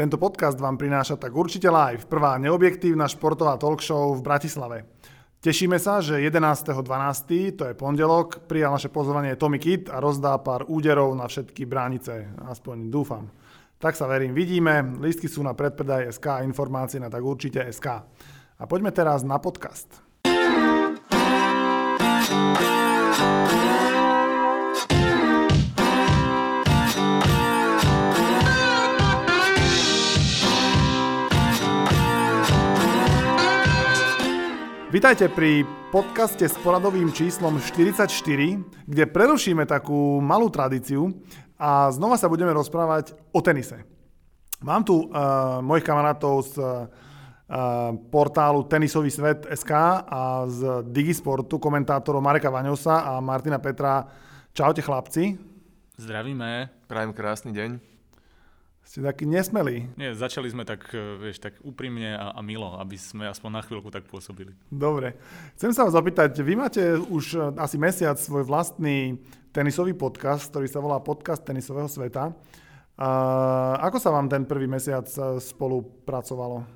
Tento podcast vám prináša tak určite live, prvá neobjektívna športová talk show v Bratislave. Tešíme sa, že 11.12., to je pondelok, prijal naše pozvanie Tommy Kitt a rozdá pár úderov na všetky bránice, aspoň dúfam. Tak sa verím, vidíme, listky sú na predpredaj SK informácie na tak určite SK. A poďme teraz na podcast. Vítajte pri podcaste s poradovým číslom 44, kde prerušíme takú malú tradíciu a znova sa budeme rozprávať o tenise. Mám tu uh, mojich kamarátov z uh, portálu Tenisový svet SK a z Digisportu komentátorov Mareka Vaňosa a Martina Petra. Čaute chlapci. Zdravíme. Prajem krásny deň. Ste takí nesmelí. Nie, začali sme tak, e, vieš, tak úprimne a, a milo, aby sme aspoň na chvíľku tak pôsobili. Dobre. Chcem sa vás opýtať, vy máte už e, asi mesiac svoj vlastný tenisový podcast, ktorý sa volá Podcast tenisového sveta. A ako sa vám ten prvý mesiac e, spolupracovalo?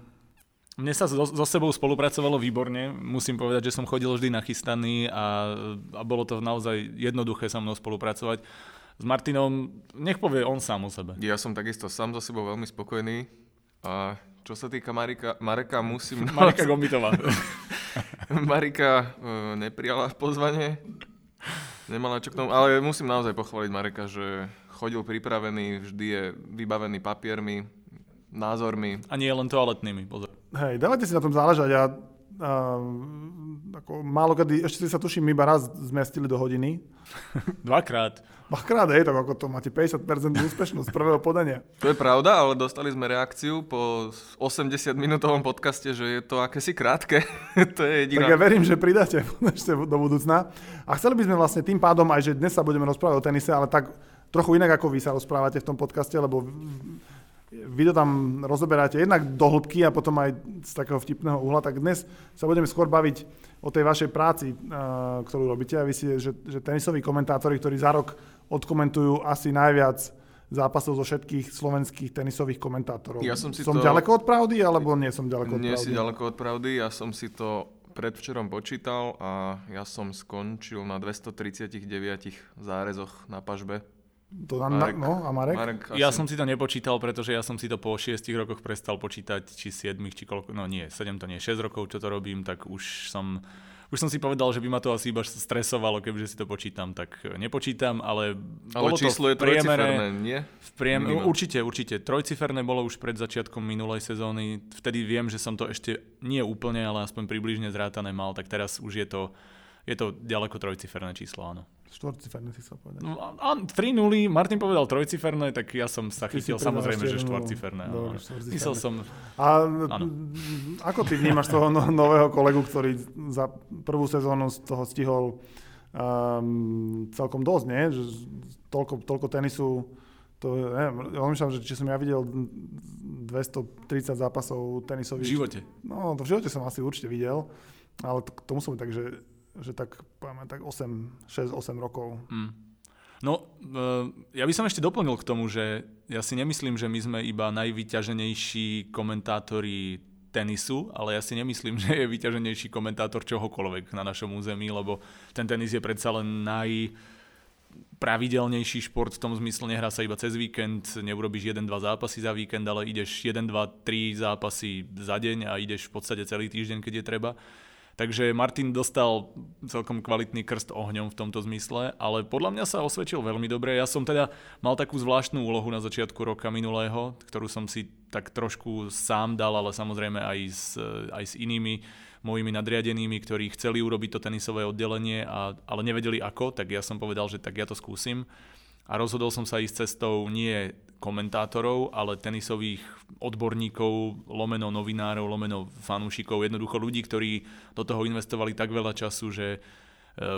Mne sa so, so sebou spolupracovalo výborne. Musím povedať, že som chodil vždy nachystaný a, a bolo to naozaj jednoduché sa mnou spolupracovať s Martinom, nech povie on sám o sebe. Ja som takisto sám za sebou veľmi spokojný a čo sa týka Marika, Mareka, musím... Marika Gombitová. Marika uh, neprijala pozvanie, nemala čo k tomu, ale musím naozaj pochváliť Mareka, že chodil pripravený, vždy je vybavený papiermi, názormi. A nie len toaletnými, pozor. Hej, dávajte si na tom záležať. Ja uh, ako málo kedy, ešte sa tuším iba raz zmestili do hodiny. Dvakrát. Dvakrát, hej, tak ako to máte 50% úspešnosť prvého podania. To je pravda, ale dostali sme reakciu po 80-minútovom podcaste, že je to akési krátke. to je jediná... Tak ja verím, že pridáte ešte do budúcna. A chceli by sme vlastne tým pádom aj, že dnes sa budeme rozprávať o tenise, ale tak trochu inak, ako vy sa rozprávate v tom podcaste, lebo vy to tam rozoberáte jednak do hĺbky a potom aj z takého vtipného uhla, tak dnes sa budeme skôr baviť o tej vašej práci, ktorú robíte. A vy si, že, že tenisoví komentátori, ktorí za rok odkomentujú asi najviac zápasov zo všetkých slovenských tenisových komentátorov. Ja som si som to... ďaleko od pravdy, alebo nie som ďaleko od nie pravdy? Nie si ďaleko od pravdy, ja som si to predvčerom počítal a ja som skončil na 239 zárezoch na pažbe to na, Marek, no, a Marek? Marek asi... Ja som si to nepočítal, pretože ja som si to po 6 rokoch prestal počítať, či 7, či koľko, no nie, 7 to nie, 6 rokov, čo to robím, tak už som, už som si povedal, že by ma to asi iba stresovalo, kebyže si to počítam, tak nepočítam, ale, ale bolo číslo to v priemere, je nie? V priem, určite, určite. Trojciferné bolo už pred začiatkom minulej sezóny, vtedy viem, že som to ešte nie úplne, ale aspoň približne zrátané mal, tak teraz už je to, je to ďaleko trojciferné číslo, áno. Štvorciferné si chcel povedať. No, a 3 nuly, Martin povedal trojciferné, tak ja som sa chytil samozrejme, že štvorciferné. Dobre, Myslel som... A áno. ako ty vnímaš toho no, nového kolegu, ktorý za prvú sezónu z toho stihol um, celkom dosť, nie? Že toľko, toľko tenisu, to, neviem, ja myslím, že či som ja videl 230 zápasov tenisových. V živote? No, to v živote som asi určite videl, ale k tomu som tak, že že tak povieme tak 8, 6, 8 rokov. Mm. No, uh, ja by som ešte doplnil k tomu, že ja si nemyslím, že my sme iba najvyťaženejší komentátori tenisu, ale ja si nemyslím, že je vyťaženejší komentátor čohokoľvek na našom území, lebo ten tenis je predsa len naj šport v tom zmysle, nehrá sa iba cez víkend, neurobíš 1-2 zápasy za víkend, ale ideš 1, 2, 3 zápasy za deň a ideš v podstate celý týždeň, keď je treba. Takže Martin dostal celkom kvalitný krst ohňom v tomto zmysle, ale podľa mňa sa osvedčil veľmi dobre. Ja som teda mal takú zvláštnu úlohu na začiatku roka minulého, ktorú som si tak trošku sám dal, ale samozrejme aj s, aj s inými mojimi nadriadenými, ktorí chceli urobiť to tenisové oddelenie, a, ale nevedeli ako, tak ja som povedal, že tak ja to skúsim. A rozhodol som sa ísť cestou nie komentátorov, ale tenisových odborníkov, lomeno novinárov, lomeno fanúšikov, jednoducho ľudí, ktorí do toho investovali tak veľa času, že e,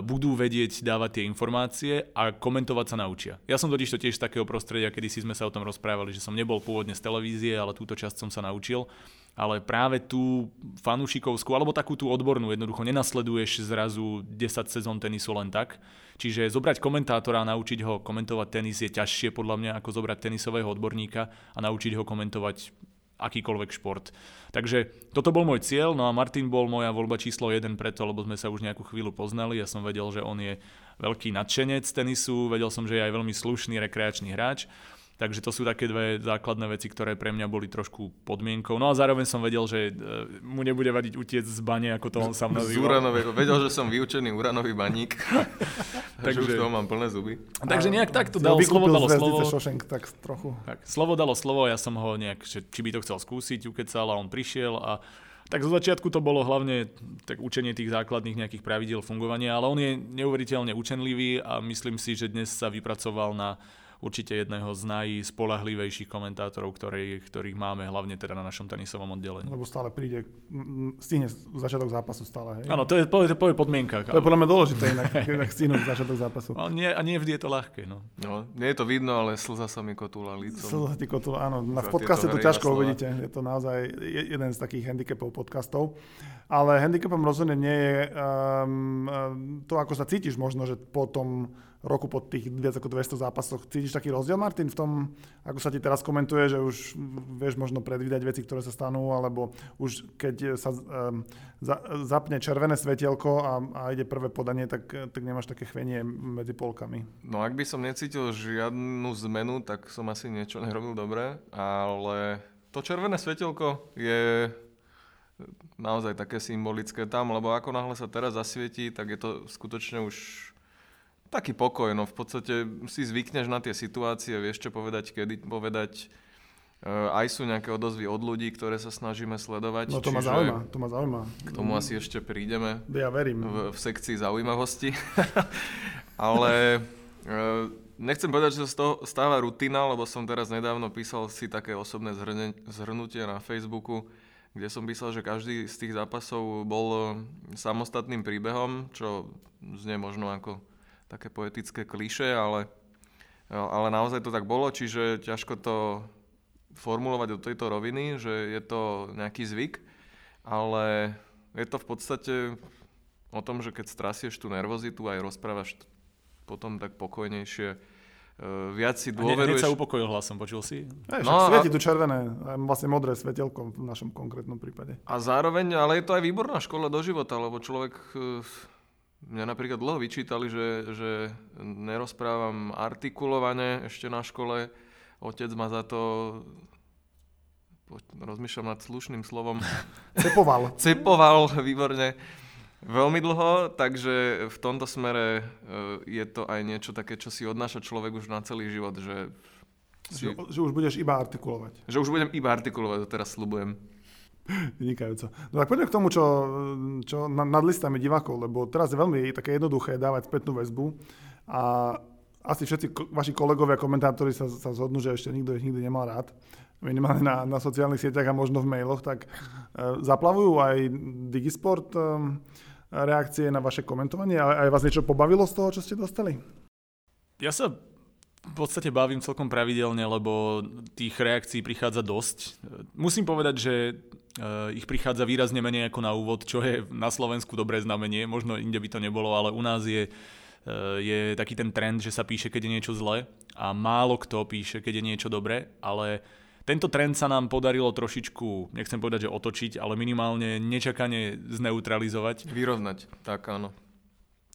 budú vedieť dávať tie informácie a komentovať sa naučia. Ja som totiž to tiež z takého prostredia, kedy si sme sa o tom rozprávali, že som nebol pôvodne z televízie, ale túto časť som sa naučil ale práve tú fanúšikovskú, alebo takú tú odbornú, jednoducho nenasleduješ zrazu 10 sezón tenisu len tak. Čiže zobrať komentátora a naučiť ho komentovať tenis je ťažšie podľa mňa, ako zobrať tenisového odborníka a naučiť ho komentovať akýkoľvek šport. Takže toto bol môj cieľ, no a Martin bol moja voľba číslo 1 preto, lebo sme sa už nejakú chvíľu poznali, ja som vedel, že on je veľký nadšenec tenisu, vedel som, že je aj veľmi slušný rekreačný hráč Takže to sú také dve základné veci, ktoré pre mňa boli trošku podmienkou. No a zároveň som vedel, že e, mu nebude vadiť utiec z bane, ako to on sám nazýval. Z vedel, že som vyučený uranový baník. takže už toho mám plné zuby. Takže nejak tak to dalo slovo, dalo slovo. Šošenk, tak trochu. Tak, slovo dalo slovo, ja som ho nejak, že či by to chcel skúsiť, ukecal a on prišiel a tak zo začiatku to bolo hlavne tak učenie tých základných nejakých pravidel fungovania, ale on je neuveriteľne učenlivý a myslím si, že dnes sa vypracoval na určite jedného z najspolahlivejších komentátorov, ktorý, ktorých máme hlavne teda na našom tenisovom oddelení. Lebo stále príde, stihne začiatok zápasu stále. Áno, to je, to je podmienka. To je podľa mňa dôležité, inak, inak stihnúť začiatok zápasu. A nie, a nie vždy je to ľahké. No. no. nie je to vidno, ale slza sa mi kotúla lícom. Slza ti kotúla, áno. Na, v podcaste to ťažko slova. uvidíte. Je to naozaj jeden z takých handicapov podcastov. Ale handicapom rozhodne nie je um, to, ako sa cítiš možno, že po tom roku po tých viac ako 200 zápasoch. Cítiš taký rozdiel, Martin, v tom, ako sa ti teraz komentuje, že už vieš možno predvídať veci, ktoré sa stanú, alebo už keď sa um, za, zapne červené svetielko a, a ide prvé podanie, tak, tak nemáš také chvenie medzi polkami. No ak by som necítil žiadnu zmenu, tak som asi niečo nerobil dobre, ale to červené svetielko je naozaj také symbolické tam, lebo ako náhle sa teraz zasvietí, tak je to skutočne už taký pokoj, no v podstate si zvykneš na tie situácie, vieš čo povedať, kedy povedať. Uh, aj sú nejaké odozvy od ľudí, ktoré sa snažíme sledovať. No to ma zaujíma, to ma zaujíma. K tomu asi ešte prídeme. Ja verím. V, v sekcii zaujímavosti. Ale uh, nechcem povedať, že sa z toho stáva rutina, lebo som teraz nedávno písal si také osobné zhrnutie na Facebooku, kde som písal, že každý z tých zápasov bol e, samostatným príbehom, čo znie možno ako také poetické kliše, ale, ale naozaj to tak bolo, čiže ťažko to formulovať do tejto roviny, že je to nejaký zvyk, ale je to v podstate o tom, že keď strasieš tú nervozitu aj rozprávaš potom tak pokojnejšie, e, viac si dôveruješ... A sa upokojil hlasom, počul si? Aj, no, svieti a... tu červené, vlastne modré svetelko v našom konkrétnom prípade. A zároveň, ale je to aj výborná škola do života, lebo človek e, Mňa napríklad dlho vyčítali, že, že nerozprávam artikulovane ešte na škole. Otec ma za to rozmýšľam nad slušným slovom. Cepoval. Cepoval, výborne. Veľmi dlho, takže v tomto smere e, je to aj niečo také, čo si odnáša človek už na celý život, že... Si... Že, že už budeš iba artikulovať. Že už budem iba artikulovať, to teraz slubujem. Vynikajúco. No tak poďme k tomu, čo, čo nad listami divákov, lebo teraz je veľmi také jednoduché dávať spätnú väzbu a asi všetci vaši kolegovia, komentátori sa, sa zhodnú, že ešte nikto ich nikdy nemal rád, minimálne na, na sociálnych sieťach a možno v mailoch, tak e, zaplavujú aj Digisport e, reakcie na vaše komentovanie a aj vás niečo pobavilo z toho, čo ste dostali? Ja sa v podstate bavím celkom pravidelne, lebo tých reakcií prichádza dosť. Musím povedať, že Eh, ich prichádza výrazne menej ako na úvod, čo je na Slovensku dobré znamenie. Možno inde by to nebolo, ale u nás je, eh, je taký ten trend, že sa píše, keď je niečo zlé a málo kto píše, keď je niečo dobré, ale tento trend sa nám podarilo trošičku, nechcem povedať, že otočiť, ale minimálne nečakane zneutralizovať. Vyrovnať, tak áno.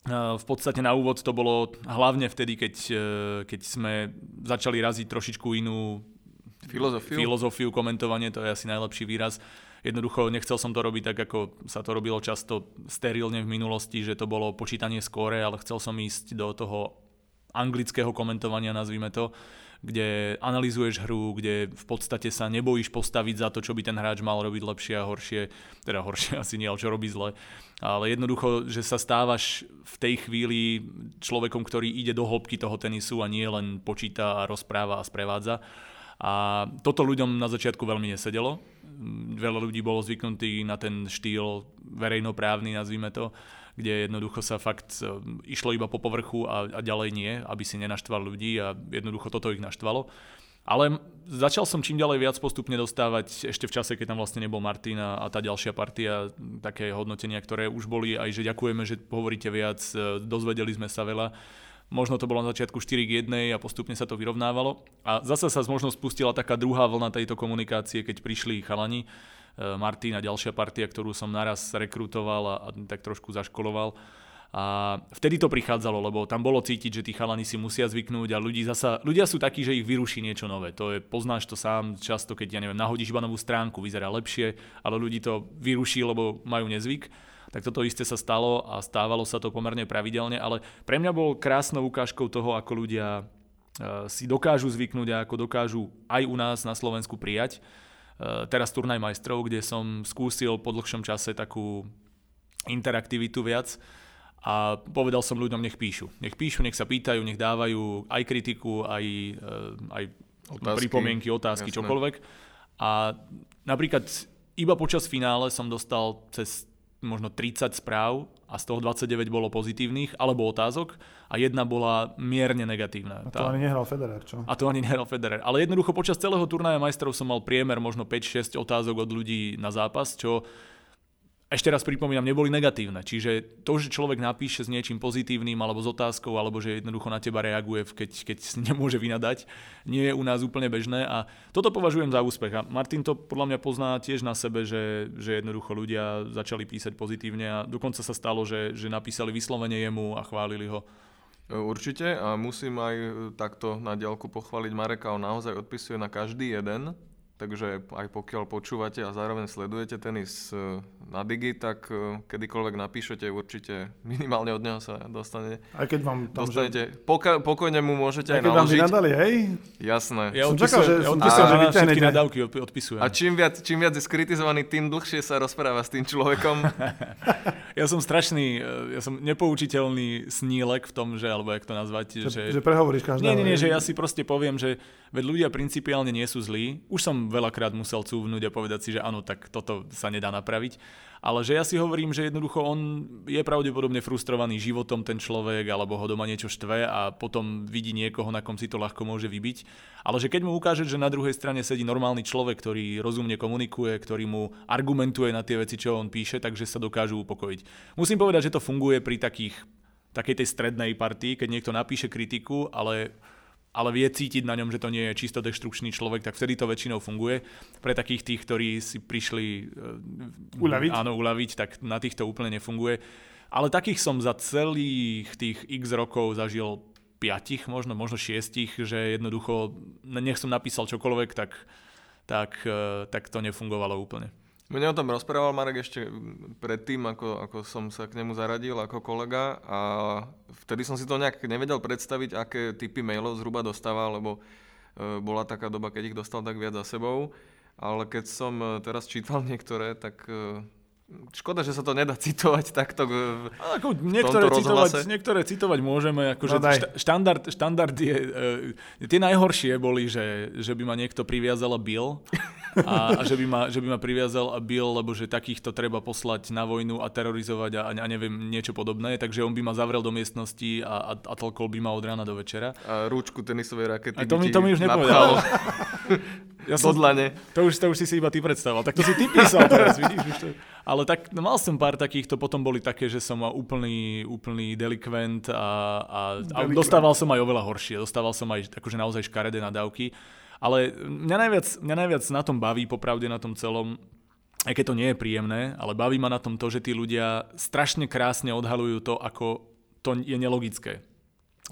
Eh, v podstate na úvod to bolo hlavne vtedy, keď, keď sme začali raziť trošičku inú filozofiu. filozofiu komentovanie, to je asi najlepší výraz Jednoducho nechcel som to robiť tak, ako sa to robilo často sterilne v minulosti, že to bolo počítanie skóre, ale chcel som ísť do toho anglického komentovania, nazvime to, kde analizuješ hru, kde v podstate sa nebojíš postaviť za to, čo by ten hráč mal robiť lepšie a horšie, teda horšie asi nie, ale čo robí zle. Ale jednoducho, že sa stávaš v tej chvíli človekom, ktorý ide do hĺbky toho tenisu a nie len počíta a rozpráva a sprevádza. A toto ľuďom na začiatku veľmi nesedelo veľa ľudí bolo zvyknutý na ten štýl verejnoprávny, nazvime to, kde jednoducho sa fakt e, išlo iba po povrchu a, a ďalej nie, aby si nenaštval ľudí a jednoducho toto ich naštvalo. Ale začal som čím ďalej viac postupne dostávať ešte v čase, keď tam vlastne nebol Martin a, a tá ďalšia partia, také hodnotenia, ktoré už boli aj, že ďakujeme, že hovoríte viac, e, dozvedeli sme sa veľa. Možno to bolo na začiatku 4 k 1 a postupne sa to vyrovnávalo. A zase sa možno spustila taká druhá vlna tejto komunikácie, keď prišli chalani, e, Martin a ďalšia partia, ktorú som naraz rekrutoval a, a tak trošku zaškoloval a vtedy to prichádzalo, lebo tam bolo cítiť, že tí chalani si musia zvyknúť a ľudí zasa, ľudia sú takí, že ich vyruší niečo nové. To je, poznáš to sám často, keď, ja neviem, nahodíš iba novú stránku, vyzerá lepšie, ale ľudí to vyruší, lebo majú nezvyk. Tak toto isté sa stalo a stávalo sa to pomerne pravidelne, ale pre mňa bol krásnou ukážkou toho, ako ľudia e, si dokážu zvyknúť a ako dokážu aj u nás na Slovensku prijať. E, teraz turnaj majstrov, kde som skúsil po dlhšom čase takú interaktivitu viac a povedal som ľuďom, nech píšu. Nech píšu, nech sa pýtajú, nech dávajú aj kritiku, aj, eh, aj otázky, pripomienky, otázky, jasné. čokoľvek. A napríklad iba počas finále som dostal cez možno 30 správ a z toho 29 bolo pozitívnych alebo otázok a jedna bola mierne negatívna. A to tá... ani nehral Federer, čo? A to ani nehral Federer. Ale jednoducho počas celého turnaja majstrov som mal priemer možno 5-6 otázok od ľudí na zápas, čo ešte raz pripomínam, neboli negatívne. Čiže to, že človek napíše s niečím pozitívnym alebo s otázkou, alebo že jednoducho na teba reaguje, keď, keď nemôže vynadať, nie je u nás úplne bežné a toto považujem za úspech. A Martin to podľa mňa pozná tiež na sebe, že, že jednoducho ľudia začali písať pozitívne a dokonca sa stalo, že, že napísali vyslovene jemu a chválili ho. Určite a musím aj takto na diálku pochváliť Mareka, on naozaj odpisuje na každý jeden Takže aj pokiaľ počúvate a zároveň sledujete tenis e, na Digi, tak e, kedykoľvek napíšete, určite minimálne od neho sa dostane. Aj keď vám tam... Dostanete, že... poka- pokojne mu môžete aj, aj keď naložiť. vám nadali, hej? Jasné. Ja som čakal, že, ja odpisujem, že vyťahnete. nadávky odpisujem. A čím viac, čím viac je skritizovaný, tým dlhšie sa rozpráva s tým človekom. ja som strašný, e, ja som nepoučiteľný snílek v tom, že, alebo jak to nazvať. Že, že, že prehovoríš každého. Nie, nie, nie, že ja si proste poviem, že veď ľudia principiálne nie sú zlí. Už som veľakrát musel cúvnuť a povedať si, že áno, tak toto sa nedá napraviť. Ale že ja si hovorím, že jednoducho on je pravdepodobne frustrovaný životom ten človek, alebo ho doma niečo štve a potom vidí niekoho, na kom si to ľahko môže vybiť. Ale že keď mu ukáže, že na druhej strane sedí normálny človek, ktorý rozumne komunikuje, ktorý mu argumentuje na tie veci, čo on píše, takže sa dokážu upokojiť. Musím povedať, že to funguje pri takých takej tej strednej partii, keď niekto napíše kritiku, ale ale vie cítiť na ňom, že to nie je čisto deštrukčný človek, tak vtedy to väčšinou funguje. Pre takých tých, ktorí si prišli uh, uľaviť, áno, uľaviť tak na týchto úplne nefunguje. Ale takých som za celých tých x rokov zažil piatich, možno, možno šiestich, že jednoducho, nech som napísal čokoľvek, tak, tak, uh, tak to nefungovalo úplne. Mne o tom rozprával Marek ešte predtým, ako, ako som sa k nemu zaradil ako kolega a vtedy som si to nejak nevedel predstaviť, aké typy mailov zhruba dostával, lebo e, bola taká doba, keď ich dostal tak viac za sebou. Ale keď som e, teraz čítal niektoré, tak e, Škoda, že sa to nedá citovať takto v ako niektoré, citovať, niektoré citovať môžeme. Akože no štandard, štandard je... E, tie najhoršie boli, že, že by ma niekto priviazal a bil. A, a že, by ma, že by ma priviazal a bil, lebo že takýchto treba poslať na vojnu a terorizovať a, a neviem, niečo podobné. Takže on by ma zavrel do miestnosti a, a, a toľkol by ma od rána do večera. A rúčku tenisovej rakety a to mi, to mi už nepovedal. ja som, To už, to už si si iba ty predstavoval. Tak to si ty písal teraz, vidíš? Už to... Ale tak no, mal som pár takých, to potom boli také, že som úplný, úplný delikvent a, a, a dostával som aj oveľa horšie. Dostával som aj akože naozaj škaredé nadávky. Ale mňa najviac, mňa najviac na tom baví, popravde na tom celom, aj keď to nie je príjemné, ale baví ma na tom to, že tí ľudia strašne krásne odhalujú to, ako to je nelogické.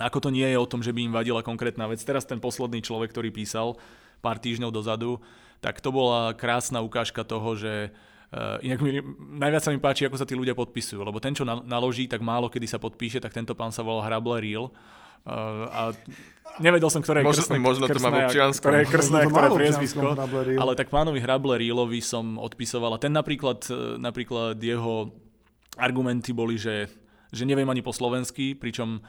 Ako to nie je o tom, že by im vadila konkrétna vec. Teraz ten posledný človek, ktorý písal pár týždňov dozadu, tak to bola krásna ukážka toho, že Uh, inak mi, najviac sa mi páči, ako sa tí ľudia podpisujú, lebo ten, čo na, naloží, tak málo kedy sa podpíše, tak tento pán sa volal Hrable Real. Uh, a nevedel som, ktoré je možno, krstné, možno to má v ktoré je krstné, ktoré priezvisko. Ale tak pánovi Hrable Realovi som odpisoval a ten napríklad, e, napríklad jeho argumenty boli, že, že neviem ani po slovensky, pričom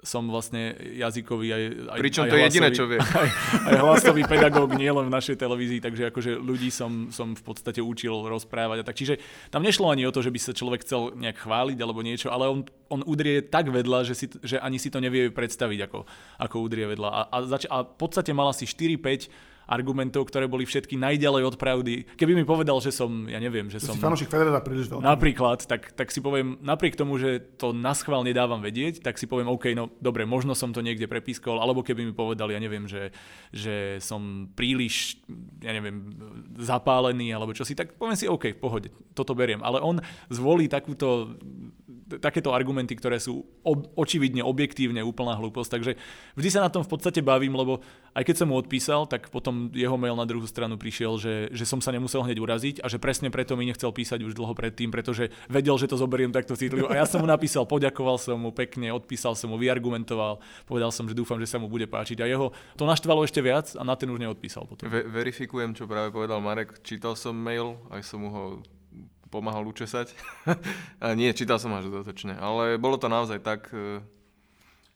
som vlastne jazykový aj, aj Pričom aj to je jediné, čo vie. Aj, aj hlasový pedagóg, nielen v našej televízii, takže akože ľudí som, som v podstate učil rozprávať a tak. Čiže tam nešlo ani o to, že by sa človek chcel nejak chváliť alebo niečo, ale on, on udrie tak vedľa, že, si, že ani si to nevie predstaviť, ako, ako udrie vedľa. A, a, zač- a v podstate mal asi 4-5 argumentov, ktoré boli všetky najďalej od pravdy. Keby mi povedal, že som, ja neviem, že som... si fanúšik Federera príliš veľký. Napríklad, tak, tak si poviem, napriek tomu, že to na schvál nedávam vedieť, tak si poviem, OK, no dobre, možno som to niekde prepískol, alebo keby mi povedal, ja neviem, že, že som príliš, ja neviem, zapálený, alebo čo si, tak poviem si, OK, v pohode, toto beriem. Ale on zvolí takúto takéto argumenty, ktoré sú ob, očividne, objektívne úplná hlúposť. Takže vždy sa na tom v podstate bavím, lebo aj keď som mu odpísal, tak potom jeho mail na druhú stranu prišiel, že, že som sa nemusel hneď uraziť a že presne preto mi nechcel písať už dlho predtým, pretože vedel, že to zoberiem takto citlivo. A ja som mu napísal, poďakoval som mu pekne, odpísal som mu, vyargumentoval, povedal som, že dúfam, že sa mu bude páčiť. A jeho to naštvalo ešte viac a na ten už neodpísal potom. Ve- verifikujem, čo práve povedal Marek. Čítal som mail, aj som mu ho pomáhal učesať. a nie, čítal som až dodatočne. Ale bolo to naozaj tak... e,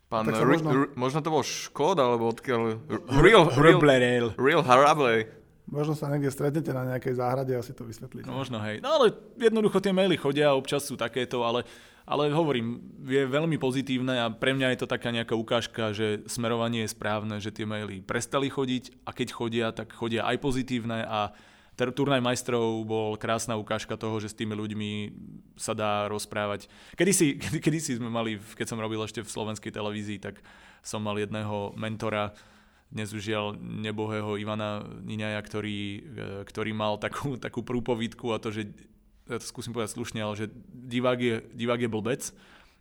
Pán, Tak sa Ri- možno- Ri- možno to bol Škód, alebo odkiaľ... Real, real, Hrblerail. real Harable. Možno sa niekde stretnete na nejakej záhrade a si to vysvetlíte. No možno hej. No ale jednoducho tie maily chodia, občas sú takéto, ale, ale hovorím, je veľmi pozitívne a pre mňa je to taká nejaká ukážka, že smerovanie je správne, že tie maily prestali chodiť a keď chodia, tak chodia aj pozitívne a turnaj majstrov bol krásna ukážka toho, že s tými ľuďmi sa dá rozprávať. Kedy si, kedy, kedy si sme mali, keď som robil ešte v slovenskej televízii, tak som mal jedného mentora, dnes už žiaľ nebohého Ivana Niňaja, ktorý, e, ktorý mal takú, takú prúpovidku a to, že ja to skúsim povedať slušne, ale že divák je, divák je blbec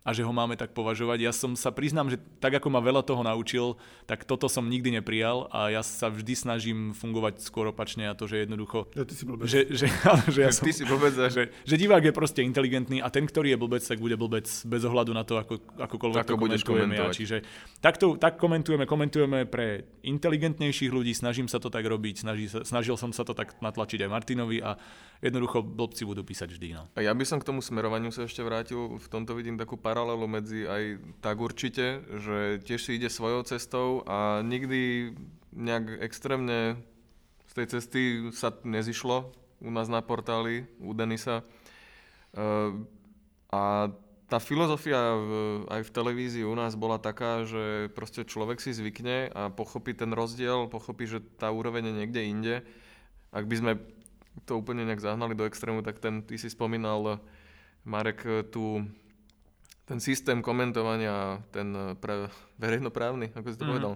a že ho máme tak považovať. Ja som sa priznám, že tak ako ma veľa toho naučil, tak toto som nikdy neprijal a ja sa vždy snažím fungovať skôr opačne a to, že jednoducho Že ty si blbec. že, že, ale že ja som, Ty si blbec a- že, že divák je proste inteligentný a ten, ktorý je blbec, tak bude blbec bez ohľadu na to, ako, akokoľvek Ako to budeš komentujeme. Ja. Čiže takto, tak komentujeme, komentujeme pre inteligentnejších ľudí, snažím sa to tak robiť, snaží sa, snažil som sa to tak natlačiť aj Martinovi a jednoducho blbci budú písať vždy. No. A ja by som k tomu smerovaniu sa ešte vrátil. V tomto vidím takú paralelu medzi aj tak určite, že tiež si ide svojou cestou a nikdy nejak extrémne z tej cesty sa nezišlo u nás na portáli, u Denisa. Ehm, A tá filozofia v, aj v televízii u nás bola taká, že proste človek si zvykne a pochopí ten rozdiel, pochopí, že tá úroveň je niekde inde. Ak by sme to úplne nejak zahnali do extrému, tak ten, ty si spomínal, Marek, tu ten systém komentovania, ten eh, pre, verejnoprávny, ako si to mm-hmm. povedal.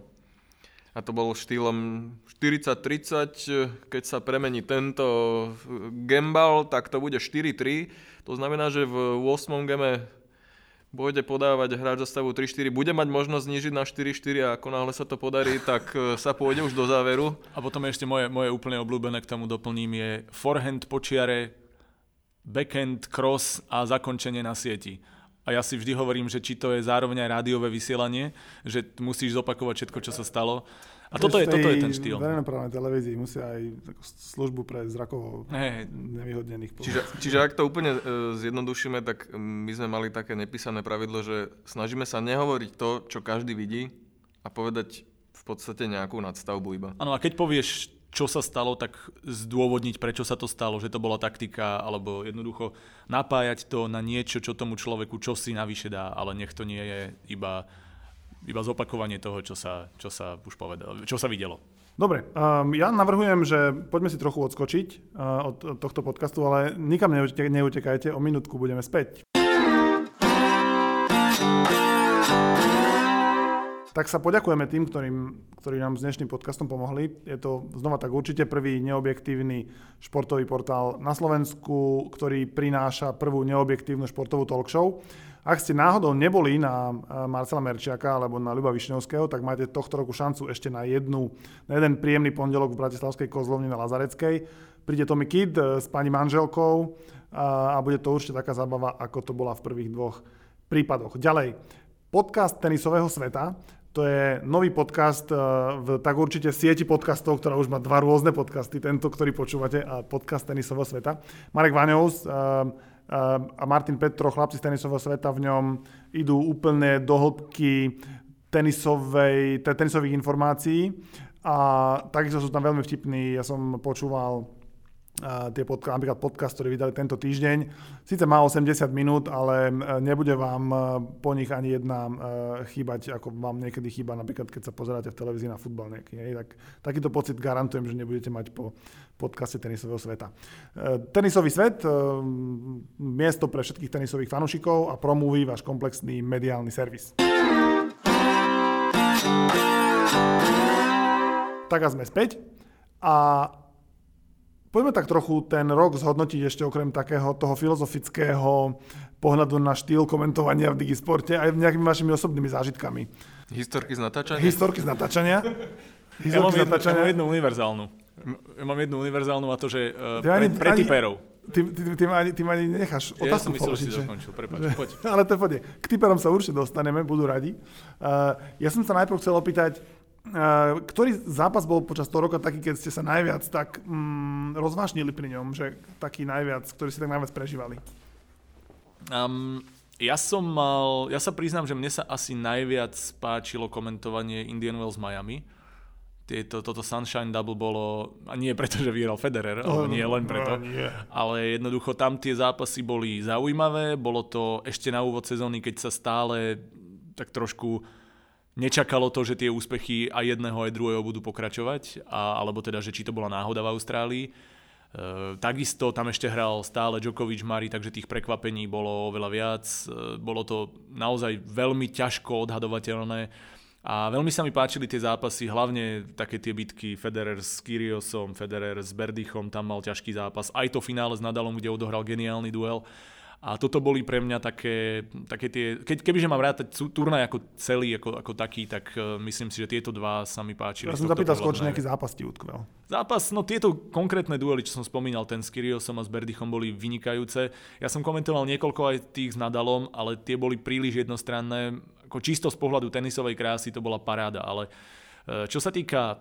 A to bol štýlom 40-30, keď sa premení tento gembal, tak to bude 4-3. To znamená, že v 8. geme bude podávať hráč za stavu 3-4, bude mať možnosť znižiť na 4-4 a ako náhle sa to podarí, tak eh, sa pôjde už do záveru. A potom ešte moje, moje úplne obľúbené k tomu doplním je forehand počiare, backhand cross a zakončenie na sieti. A ja si vždy hovorím, že či to je zároveň aj rádiové vysielanie, že musíš zopakovať všetko, čo sa stalo. A toto je, v toto je ten štýl. verejnoprávnej televízii musia aj službu pre zrakovo Hej, nevyhodnených. Čiže, čiže ak to úplne e, zjednodušíme, tak my sme mali také nepísané pravidlo, že snažíme sa nehovoriť to, čo každý vidí a povedať v podstate nejakú nadstavbu iba. Áno, a keď povieš, čo sa stalo, tak zdôvodniť, prečo sa to stalo, že to bola taktika, alebo jednoducho napájať to na niečo, čo tomu človeku čosi navyše dá, ale nech to nie je iba, iba zopakovanie toho, čo sa, čo sa už povedalo, čo sa videlo. Dobre, um, ja navrhujem, že poďme si trochu odskočiť uh, od, od tohto podcastu, ale nikam neute- neutekajte, o minútku budeme späť. Tak sa poďakujeme tým, ktorým, ktorí nám s dnešným podcastom pomohli. Je to znova tak určite prvý neobjektívny športový portál na Slovensku, ktorý prináša prvú neobjektívnu športovú talk show. Ak ste náhodou neboli na eh, Marcela Merčiaka alebo na Ľuba Višňovského, tak máte tohto roku šancu ešte na, jednu, na jeden príjemný pondelok v Bratislavskej kozlovni na Lazareckej. Príde Tommy Kid eh, s pani manželkou a, bude to určite taká zábava, ako to bola v prvých dvoch prípadoch. Ďalej, podcast tenisového sveta. To je nový podcast eh, v tak určite sieti podcastov, ktorá už má dva rôzne podcasty. Tento, ktorý počúvate, a podcast tenisového sveta. Marek Vaňovs eh, a Martin Petro, chlapci z tenisového sveta v ňom idú úplne do hĺbky tenisovej, te, tenisových informácií a takisto sú tam veľmi vtipní, ja som počúval tie podca- napríklad podcast, ktorý vydali tento týždeň. Síce má 80 minút, ale nebude vám po nich ani jedna chýbať, ako vám niekedy chýba, napríklad keď sa pozeráte v televízii na futbal nejaký. Hej, tak, takýto pocit garantujem, že nebudete mať po podcaste tenisového sveta. Tenisový svet, miesto pre všetkých tenisových fanúšikov a promluví váš komplexný mediálny servis. Tak a sme späť. A Poďme tak trochu ten rok zhodnotiť ešte okrem takého toho filozofického pohľadu na štýl komentovania v Digisporte aj nejakými vašimi osobnými zážitkami. Historky z natáčania? Historky z natáčania. Historky ja mám, jednu, natáčania. ja mám jednu univerzálnu. Ja mám jednu univerzálnu a to, že uh, pre, ani, pre typerov. Ty, ty, ty, ma ani, ty ma ani necháš otázku Ja som myslel, že si dokončil, prepáč, poď. Ale to poď. K typerom sa určite dostaneme, budú radi. Uh, ja som sa najprv chcel opýtať, ktorý zápas bol počas toho roka taký, keď ste sa najviac tak mm, rozvášnili pri ňom, že taký najviac, ktorý ste tak najviac prežívali? Um, ja som mal, ja sa priznám, že mne sa asi najviac páčilo komentovanie Indian Wells Miami. Tieto, toto Sunshine Double bolo, a nie preto, že vyhral Federer, oh, nie len preto, no, ale jednoducho tam tie zápasy boli zaujímavé, bolo to ešte na úvod sezóny, keď sa stále tak trošku nečakalo to, že tie úspechy aj jedného, aj druhého budú pokračovať, a, alebo teda, že či to bola náhoda v Austrálii. E, takisto tam ešte hral stále Djokovic Mari, takže tých prekvapení bolo oveľa viac. E, bolo to naozaj veľmi ťažko odhadovateľné. A veľmi sa mi páčili tie zápasy, hlavne také tie bitky Federer s Kyriosom, Federer s Berdychom, tam mal ťažký zápas. Aj to finále s Nadalom, kde odohral geniálny duel. A toto boli pre mňa také, také tie, keď, kebyže mám rátať turnaj ako celý, ako, ako taký, tak uh, myslím si, že tieto dva sa mi páčili. Ja som zapýtal skôr, či nejaký zápas ti utkvel. Zápas, no tieto konkrétne duely, čo som spomínal, ten s Kyriosom a s Berdychom boli vynikajúce. Ja som komentoval niekoľko aj tých s Nadalom, ale tie boli príliš jednostranné. Ako čisto z pohľadu tenisovej krásy to bola paráda, ale uh, čo sa týka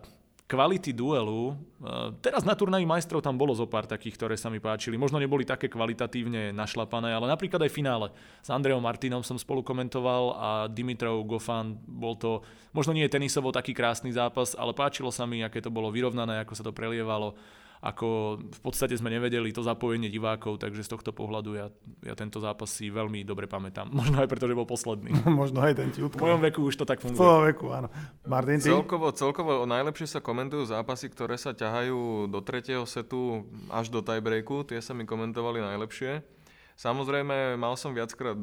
kvality duelu, eh, teraz na turnaji majstrov tam bolo zo pár takých, ktoré sa mi páčili. Možno neboli také kvalitatívne našlapané, ale napríklad aj finále. S Andreom Martinom som spolu komentoval a Dimitrov Gofan bol to, možno nie tenisovo taký krásny zápas, ale páčilo sa mi, aké to bolo vyrovnané, ako sa to prelievalo ako v podstate sme nevedeli to zapojenie divákov, takže z tohto pohľadu ja, ja tento zápas si veľmi dobre pamätám. Možno aj preto, že bol posledný. Možno aj ten ti V mojom veku už to tak funguje. V tvojom veku, áno. Martin, ty? Celkovo, celkovo najlepšie sa komentujú zápasy, ktoré sa ťahajú do tretieho setu až do tiebreaku. Tie sa mi komentovali najlepšie. Samozrejme, mal som viackrát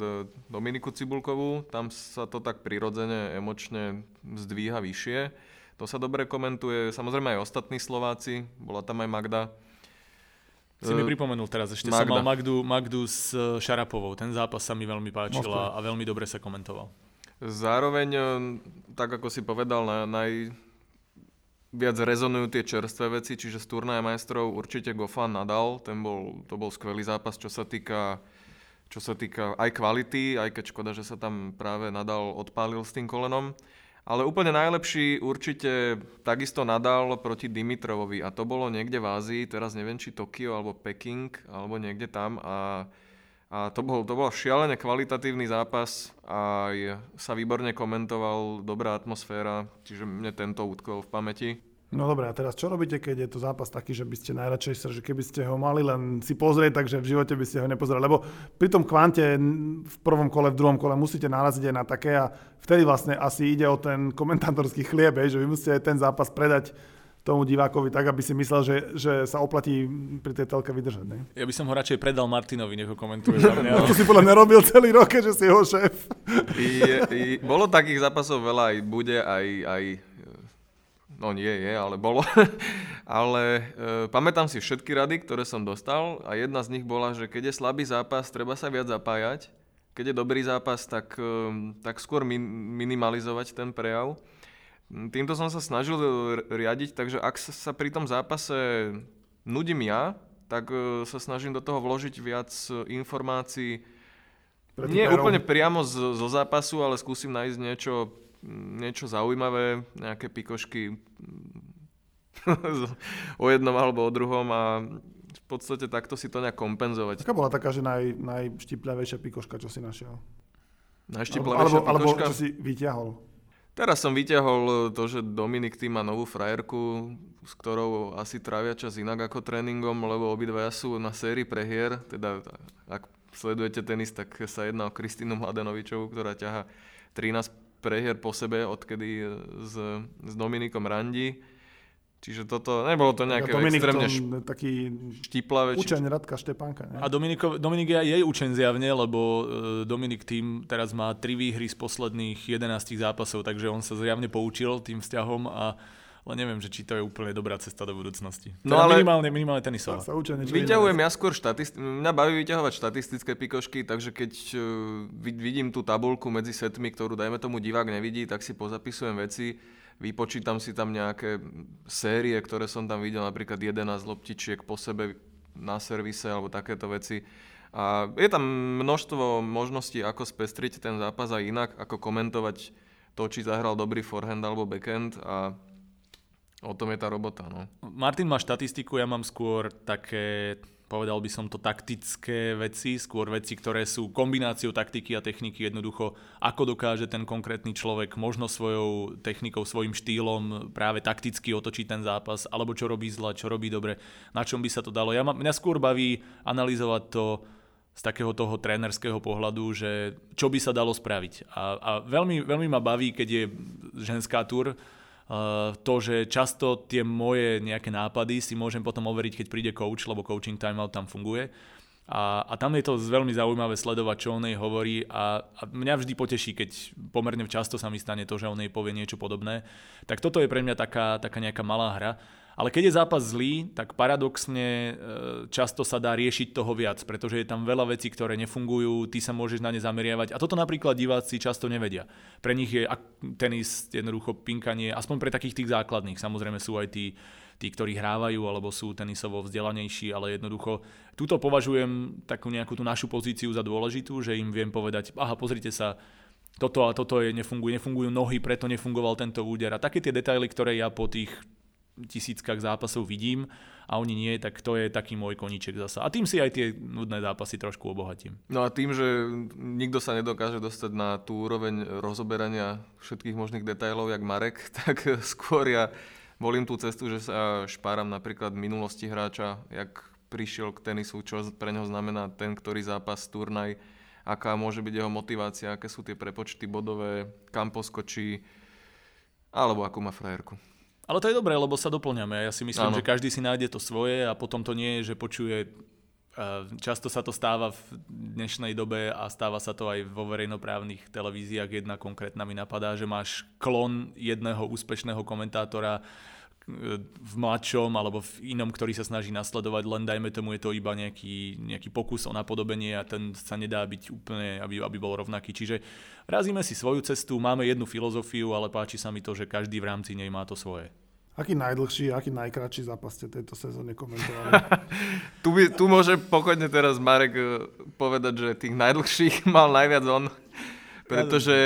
Dominiku Cibulkovú, tam sa to tak prirodzene, emočne zdvíha vyššie. To sa dobre komentuje, samozrejme aj ostatní Slováci, bola tam aj Magda. Si mi e, pripomenul teraz, ešte Magda. som mal Magdu, Magdu s e, Šarapovou. Ten zápas sa mi veľmi páčil a, a veľmi dobre sa komentoval. Zároveň, e, tak ako si povedal, na, naj, viac rezonujú tie čerstvé veci, čiže z turnaja majstrov určite Gofan Nadal, ten bol, to bol skvelý zápas, čo sa týka čo sa týka aj kvality, aj keď škoda, že sa tam práve Nadal odpálil s tým kolenom. Ale úplne najlepší určite takisto nadal proti Dimitrovovi. A to bolo niekde v Ázii, teraz neviem či Tokio alebo Peking alebo niekde tam. A, a to, bol, to bol šialene kvalitatívny zápas. A sa výborne komentoval, dobrá atmosféra, čiže mne tento utkol v pamäti. No dobré, a teraz čo robíte, keď je to zápas taký, že by ste najradšej sa, že keby ste ho mali len si pozrieť, takže v živote by ste ho nepozerali. Lebo pri tom kvante v prvom kole, v druhom kole musíte naraziť aj na také a vtedy vlastne asi ide o ten komentátorský chlieb, že vy musíte aj ten zápas predať tomu divákovi tak, aby si myslel, že, že sa oplatí pri tej telke vydržať. Ne? Ja by som ho radšej predal Martinovi, nech ho komentuje. no, to si podľa mňa robil celý rok, že si jeho šéf. I, i, bolo takých zápasov veľa, aj bude, aj, aj no nie je, ale bolo. ale e, pamätám si všetky rady, ktoré som dostal a jedna z nich bola, že keď je slabý zápas, treba sa viac zapájať. Keď je dobrý zápas, tak, e, tak skôr min, minimalizovať ten prejav. Týmto som sa snažil riadiť, takže ak sa pri tom zápase nudím ja, tak e, sa snažím do toho vložiť viac informácií, nie úplne priamo z, zo zápasu, ale skúsim nájsť niečo niečo zaujímavé, nejaké pikošky o jednom alebo o druhom a v podstate takto si to nejak kompenzovať. Aká bola taká, že naj, najštipľavejšia pikoška, čo si našiel? Najštipľavejšia alebo, pikoška? Alebo čo si vyťahol? Teraz som vyťahol to, že Dominik tým má novú frajerku, s ktorou asi trávia čas inak ako tréningom, lebo obidvaja sú na sérii prehier. Teda ak sledujete tenis, tak sa jedná o Kristínu Mladenovičovú, ktorá ťaha 13 prehier po sebe, odkedy s, s Dominikom randí. Čiže toto, nebolo to nejaké ja, Dominik extrémne š... taký štiplavé. Učeň Radka Štepánka. Ne? A Dominiko, Dominik je aj jej učeň zjavne, lebo uh, Dominik tým teraz má tri výhry z posledných 11 zápasov, takže on sa zjavne poučil tým vzťahom a ale neviem, že či to je úplne dobrá cesta do budúcnosti. No teda ale minimálne, minimálne tenisová. Sa Vyťahujem ja skôr štatistiky, mňa baví vyťahovať štatistické pikošky, takže keď uh, vidím tú tabulku medzi setmi, ktorú dajme tomu divák nevidí, tak si pozapisujem veci vypočítam si tam nejaké série, ktoré som tam videl, napríklad 11 loptičiek po sebe na servise alebo takéto veci. A je tam množstvo možností, ako spestriť ten zápas aj inak, ako komentovať to, či zahral dobrý forehand alebo backhand a o tom je tá robota. No. Martin má štatistiku, ja mám skôr také povedal by som to taktické veci, skôr veci, ktoré sú kombináciou taktiky a techniky jednoducho, ako dokáže ten konkrétny človek možno svojou technikou, svojim štýlom práve takticky otočiť ten zápas, alebo čo robí zle, čo robí dobre, na čom by sa to dalo. Ja ma, mňa skôr baví analyzovať to z takého toho trénerského pohľadu, že čo by sa dalo spraviť. A, a veľmi, veľmi ma baví, keď je ženská tur, to, že často tie moje nejaké nápady si môžem potom overiť, keď príde coach, lebo coaching timeout tam funguje. A, a tam je to veľmi zaujímavé sledovať, čo o nej hovorí a, a mňa vždy poteší, keď pomerne často sa mi stane to, že o nej povie niečo podobné. Tak toto je pre mňa taká, taká nejaká malá hra. Ale keď je zápas zlý, tak paradoxne e, často sa dá riešiť toho viac, pretože je tam veľa vecí, ktoré nefungujú, ty sa môžeš na ne zameriavať. A toto napríklad diváci často nevedia. Pre nich je tenis jednoducho pinkanie, aspoň pre takých tých základných. Samozrejme sú aj tí, tí, ktorí hrávajú alebo sú tenisovo vzdelanejší, ale jednoducho túto považujem takú nejakú tú našu pozíciu za dôležitú, že im viem povedať, aha, pozrite sa, toto a toto je, nefunguje, nefungujú nohy, preto nefungoval tento úder. A také tie detaily, ktoré ja po tých tisíckach zápasov vidím a oni nie, tak to je taký môj koníček zasa. A tým si aj tie nudné zápasy trošku obohatím. No a tým, že nikto sa nedokáže dostať na tú úroveň rozoberania všetkých možných detailov, jak Marek, tak skôr ja volím tú cestu, že sa špáram napríklad minulosti hráča, jak prišiel k tenisu, čo pre neho znamená ten, ktorý zápas, turnaj, aká môže byť jeho motivácia, aké sú tie prepočty bodové, kam poskočí, alebo akú má frajerku. Ale to je dobré, lebo sa doplňame. Ja si myslím, ano. že každý si nájde to svoje a potom to nie je, že počuje Často sa to stáva v dnešnej dobe a stáva sa to aj vo verejnoprávnych televíziách. Jedna konkrétna mi napadá, že máš klon jedného úspešného komentátora v mladšom alebo v inom, ktorý sa snaží nasledovať, len dajme tomu je to iba nejaký, nejaký pokus o napodobenie a ten sa nedá byť úplne, aby, aby bol rovnaký. Čiže razíme si svoju cestu, máme jednu filozofiu, ale páči sa mi to, že každý v rámci nej má to svoje. Aký najdlhší, aký najkračší zápas ste tejto sezóne komentovali? tu, by, tu môže pokojne teraz Marek eh, povedať, že tých najdlhších mal najviac on. Pretože,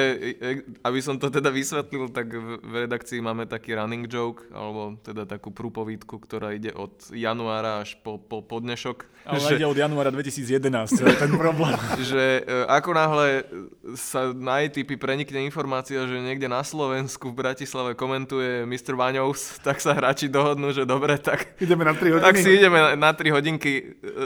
aby som to teda vysvetlil, tak v redakcii máme taký running joke, alebo teda takú prúpovídku, ktorá ide od januára až po, po, po dnešok. Ale že, ide od januára 2011, to je ten problém. Že e, ako náhle sa na typy prenikne informácia, že niekde na Slovensku v Bratislave komentuje Mr. Vaňovs, tak sa hráči dohodnú, že dobre, tak, ideme na 3 hodiny. tak si ideme na, na 3 hodinky e,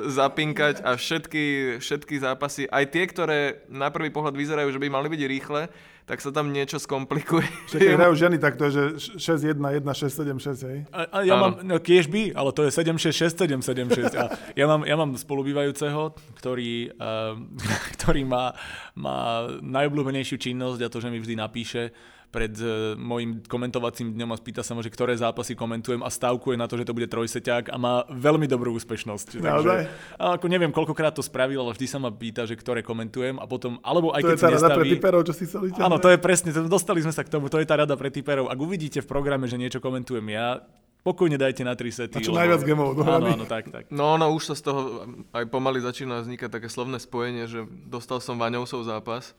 zapinkať a všetky, všetky zápasy, aj tie, ktoré na prvý pohľad vyzerajú, že by mali mali byť rýchle, tak sa tam niečo skomplikuje. Všetky hrajú ženy, tak to je, že 6-1, 1, 6, 7, 6, hej? A, a ja mám, no kiež by, ale to je 7, 6, 6, 7, 7, 6. A ja mám, ja mám spolubývajúceho, ktorý, uh, ktorý má, má najobľúbenejšiu činnosť a to, že mi vždy napíše, pred uh, môjim komentovacím dňom a spýta sa ma, že ktoré zápasy komentujem a stavkuje na to, že to bude trojseťák a má veľmi dobrú úspešnosť. Takže, a ako neviem, koľkokrát to spravil, ale vždy sa ma pýta, že ktoré komentujem a potom, alebo aj to keď je tá rada pre typerov, čo si chceli Áno, to je presne, dostali sme sa k tomu, to je tá rada pre typerov. Ak uvidíte v programe, že niečo komentujem ja, Pokojne dajte na tri sety. A čo lebo... najviac gemov Áno, áno, tak, tak. No, no, už sa z toho aj pomaly začína vznikať také slovné spojenie, že dostal som Vaňovsov zápas.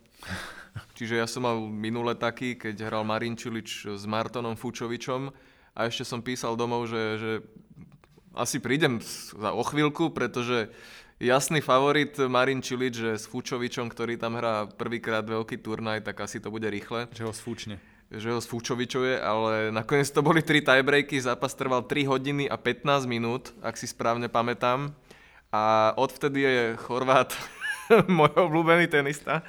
Čiže ja som mal minule taký, keď hral Marin Čilič s Martonom Fučovičom a ešte som písal domov, že, že asi prídem za o chvíľku, pretože jasný favorit Marin Čilič, že s Fučovičom, ktorý tam hrá prvýkrát veľký turnaj, tak asi to bude rýchle. Že ho sfúčne. že ho sfúčovičuje, ale nakoniec to boli 3 tiebreaky, zápas trval 3 hodiny a 15 minút, ak si správne pamätám. A odvtedy je Chorvát môj obľúbený tenista.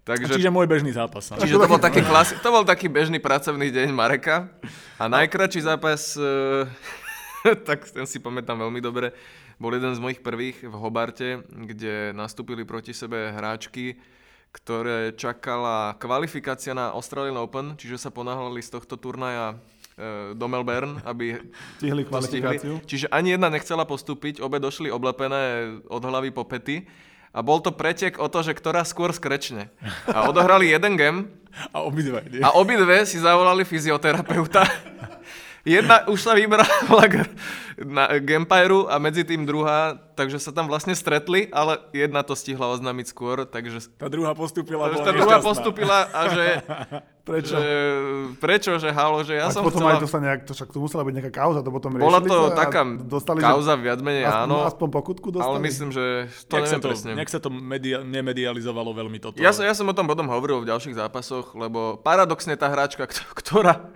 Takže, čiže môj bežný zápas. No. Čiže to bol, taký klasi- to bol taký bežný pracovný deň Mareka. A najkračší zápas, e, tak ten si pamätám veľmi dobre, bol jeden z mojich prvých v Hobarte, kde nastúpili proti sebe hráčky, ktoré čakala kvalifikácia na Australian Open, čiže sa ponáhľali z tohto turnaja e, do Melbourne, aby stihli kvalifikáciu. Stihli. Čiže ani jedna nechcela postúpiť, obe došli oblepené od hlavy po pety a bol to pretek o to, že ktorá skôr skrečne. A odohrali jeden gem a obidve, nie? a obidve si zavolali fyzioterapeuta. Jedna už sa vybrala na Gempiru a medzi tým druhá, takže sa tam vlastne stretli, ale jedna to stihla oznámiť skôr, takže... Tá druhá postupila, Tá druhá postupila a že... Prečo? Že, prečo, že halo, že ja a som potom chcela... aj to sa nejak, to, však to musela byť nejaká kauza, to potom Bola to taká dostali, kauza viac menej, aspoň, áno. Aspoň pokutku dostali? Ale myslím, že to neviem sa to, presne. Nejak sa to media, nemedializovalo veľmi toto. Ja, ja som o tom potom hovoril v ďalších zápasoch, lebo paradoxne tá hráčka, ktorá